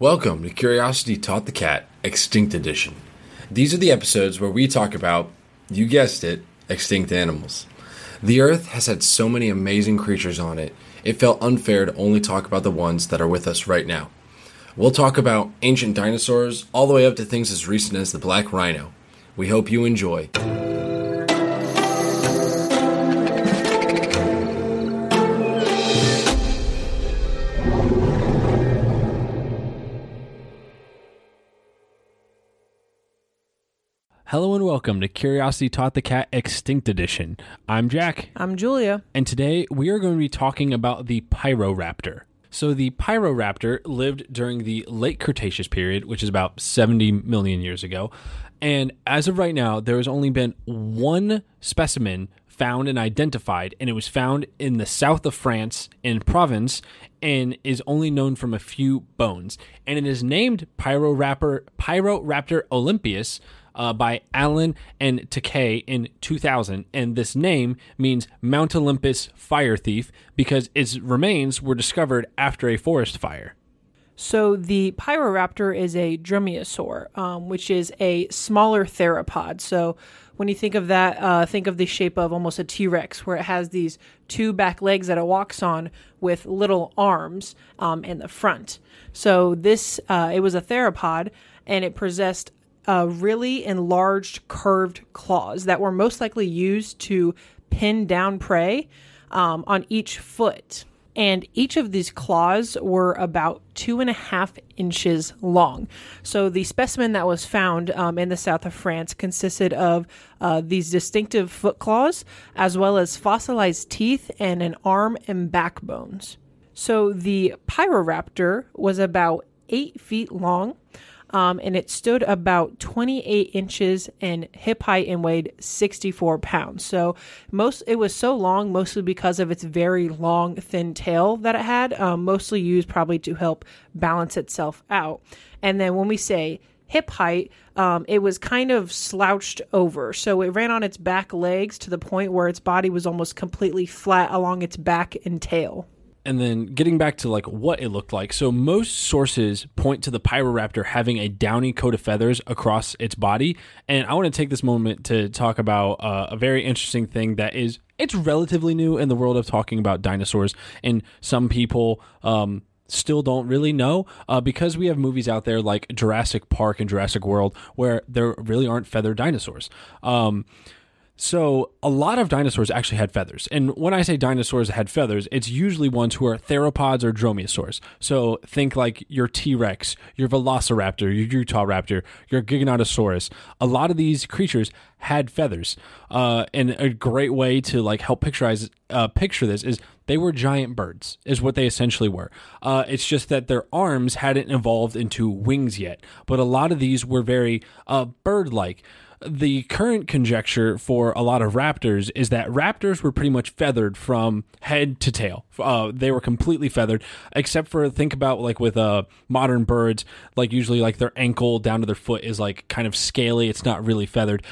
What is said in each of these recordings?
Welcome to Curiosity Taught the Cat Extinct Edition. These are the episodes where we talk about, you guessed it, extinct animals. The Earth has had so many amazing creatures on it, it felt unfair to only talk about the ones that are with us right now. We'll talk about ancient dinosaurs all the way up to things as recent as the black rhino. We hope you enjoy. Hello and welcome to Curiosity Taught the Cat Extinct Edition. I'm Jack, I'm Julia. and today we are going to be talking about the Pyroraptor. So, the Pyroraptor lived during the late Cretaceous period, which is about 70 million years ago. And as of right now, there has only been one specimen found and identified, and it was found in the south of France in Provence and is only known from a few bones. And it is named Pyroraptor, Pyroraptor olympius uh, by Allain and Taquet in 2000. And this name means Mount Olympus fire thief because its remains were discovered after a forest fire. So the Pyroraptor is a dromaeosaur, um, which is a smaller theropod. So when you think of that, uh, think of the shape of almost a T Rex, where it has these two back legs that it walks on with little arms um, in the front. So this, uh, it was a theropod, and it possessed uh, really enlarged curved claws that were most likely used to pin down prey um, on each foot. And each of these claws were about two and a half inches long. So the specimen that was found um, in the south of France consisted of uh, these distinctive foot claws, as well as fossilized teeth and an arm and backbones. So the Pyroraptor was about eight feet long um, and it stood about 28 inches in hip height and weighed 64 pounds. So most it was so long, mostly because of its very long, thin tail that it had, um, mostly used probably to help balance itself out. And then when we say hip height, um, it was kind of slouched over. So it ran on its back legs to the point where its body was almost completely flat along its back and tail and then getting back to like what it looked like. So most sources point to the Pyroraptor having a downy coat of feathers across its body, and I want to take this moment to talk about uh, a very interesting thing that is it's relatively new in the world of talking about dinosaurs, and some people. Um, still don't really know uh, because we have movies out there like Jurassic Park and Jurassic World where there really aren't feathered dinosaurs. Um, so, a lot of dinosaurs actually had feathers. And when I say dinosaurs had feathers, it's usually ones who are theropods or dromaeosaurs. So, think like your T Rex, your Velociraptor, your Utah Raptor, your Giganotosaurus. A lot of these creatures had feathers. Uh, and a great way to like help picturize, uh, picture this is they were giant birds, is what they essentially were. Uh, it's just that their arms hadn't evolved into wings yet. But a lot of these were very uh, bird like the current conjecture for a lot of raptors is that raptors were pretty much feathered from head to tail. Uh, they were completely feathered, except for think about like with uh, modern birds, like usually like their ankle down to their foot is like kind of scaly. It's not really feathered.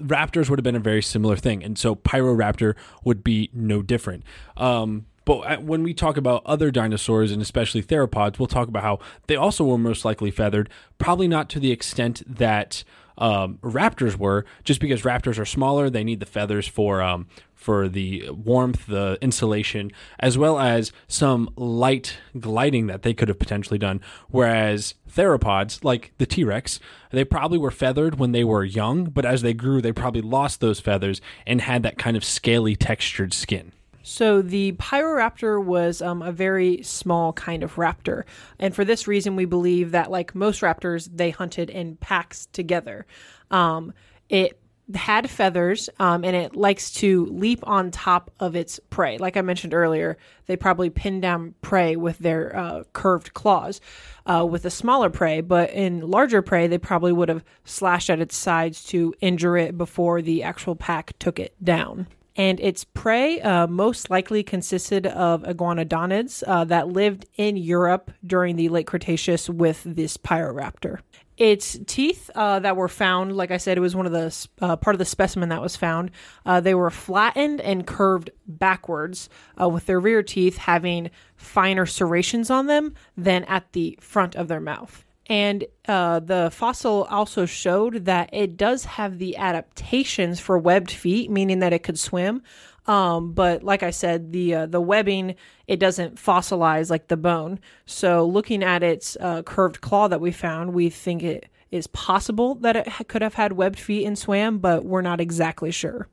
Raptors would have been a very similar thing, and so Pyroraptor would be no different. Um, but uh, when we talk about other dinosaurs and especially theropods, we'll talk about how they also were most likely feathered, probably not to the extent that um, raptors were, just because raptors are smaller, they need the feathers for um, for the warmth, the insulation, as well as some light gliding that they could have potentially done. Whereas theropods, like the T Rex, they probably were feathered when they were young, but as they grew, they probably lost those feathers and had that kind of scaly textured skin. So the Pyroraptor was um, a very small kind of raptor, and for this reason, we believe that, like most raptors, they hunted in packs together. Um, it had feathers, um, and it likes to leap on top of its prey. Like I mentioned earlier, they probably pin down prey with their uh, curved claws. Uh, with a smaller prey, but in larger prey, they probably would have slashed at its sides to injure it before the actual pack took it down. And its prey uh, most likely consisted of iguanodontids uh, that lived in Europe during the late Cretaceous with this Pyroraptor. Its teeth uh, that were found, like I said, it was one of the uh, part of the specimen that was found. Uh, they were flattened and curved backwards, uh, with their rear teeth having finer serrations on them than at the front of their mouth. And uh, the fossil also showed that it does have the adaptations for webbed feet, meaning that it could swim. Um, but like I said, the uh, the webbing it doesn't fossilize like the bone. So looking at its uh, curved claw that we found, we think it is possible that it could have had webbed feet and swam, but we're not exactly sure.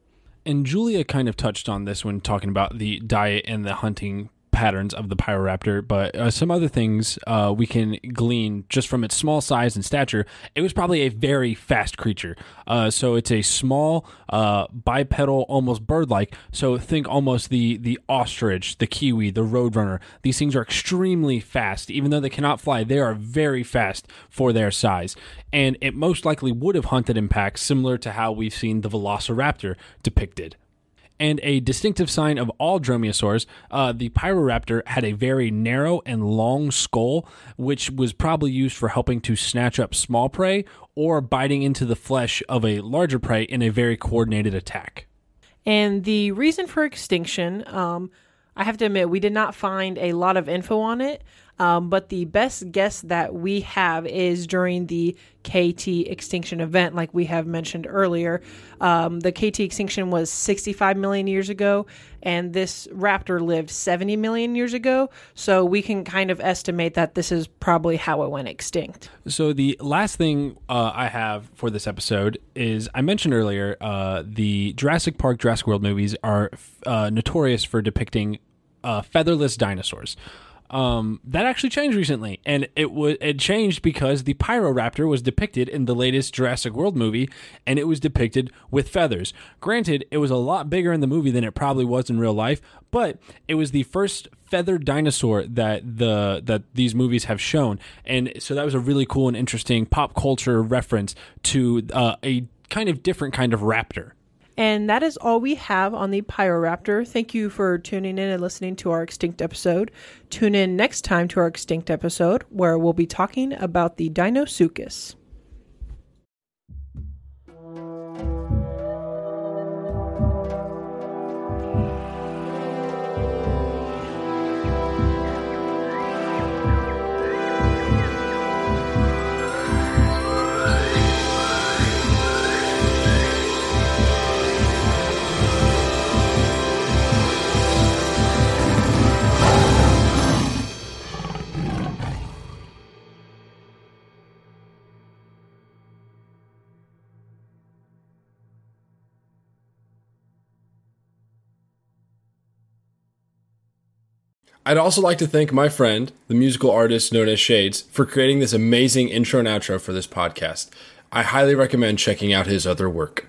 And Julia kind of touched on this when talking about the diet and the hunting patterns of the Pyroraptor, but uh, some other things uh, we can glean just from its small size and stature. It was probably a very fast creature. Uh, so it's a small, uh, bipedal, almost bird-like. So think almost the the ostrich, the kiwi, the roadrunner. These things are extremely fast, even though they cannot fly. They are very fast for their size, and it most likely would have hunted in packs, similar to how we've seen the Velociraptor depicted and a distinctive sign of all dromaeosaurs, uh, the Pyroraptor had a very narrow and long skull, which was probably used for helping to snatch up small prey or biting into the flesh of a larger prey in a very coordinated attack. And the reason for extinction, um, I have to admit, we did not find a lot of info on it. Um, but the best guess that we have is during the KT extinction event, like we have mentioned earlier. Um, the KT extinction was 65 million years ago, and this raptor lived 70 million years ago. So we can kind of estimate that this is probably how it went extinct. So the last thing uh, I have for this episode is I mentioned earlier uh, the Jurassic Park, Jurassic World movies are uh, notorious for depicting uh, featherless dinosaurs um, that actually changed recently, and it was it changed because the Pyroraptor was depicted in the latest Jurassic World movie, and it was depicted with feathers. Granted, it was a lot bigger in the movie than it probably was in real life, but it was the first feathered dinosaur that the that these movies have shown, and so that was a really cool and interesting pop culture reference to uh, a kind of different kind of raptor. And that is all we have on the Pyroraptor. Thank you for tuning in and listening to our extinct episode. Tune in next time to our extinct episode where we'll be talking about the Deinosuchus. I'd also like to thank my friend, the musical artist known as Shades, for creating this amazing intro and outro for this podcast. I highly recommend checking out his other work.